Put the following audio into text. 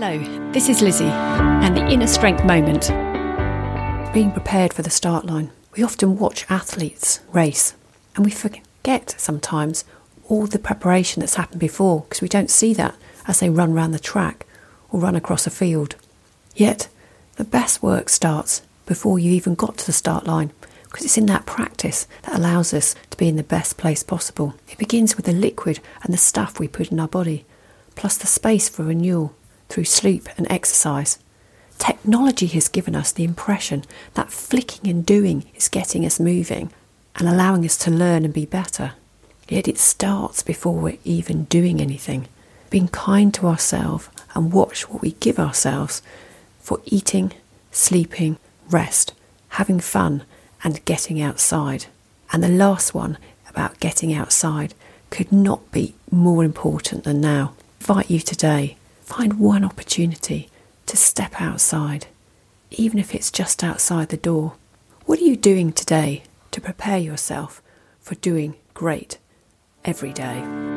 Hello, this is Lizzie and the Inner Strength Moment. Being prepared for the start line. We often watch athletes race and we forget sometimes all the preparation that's happened before because we don't see that as they run around the track or run across a field. Yet, the best work starts before you even got to the start line because it's in that practice that allows us to be in the best place possible. It begins with the liquid and the stuff we put in our body, plus the space for renewal through sleep and exercise. Technology has given us the impression that flicking and doing is getting us moving and allowing us to learn and be better. Yet it starts before we're even doing anything. Being kind to ourselves and watch what we give ourselves for eating, sleeping, rest, having fun, and getting outside. And the last one about getting outside could not be more important than now. I invite you today, find one opportunity to step outside, even if it's just outside the door. What are you doing today to prepare yourself for doing great every day?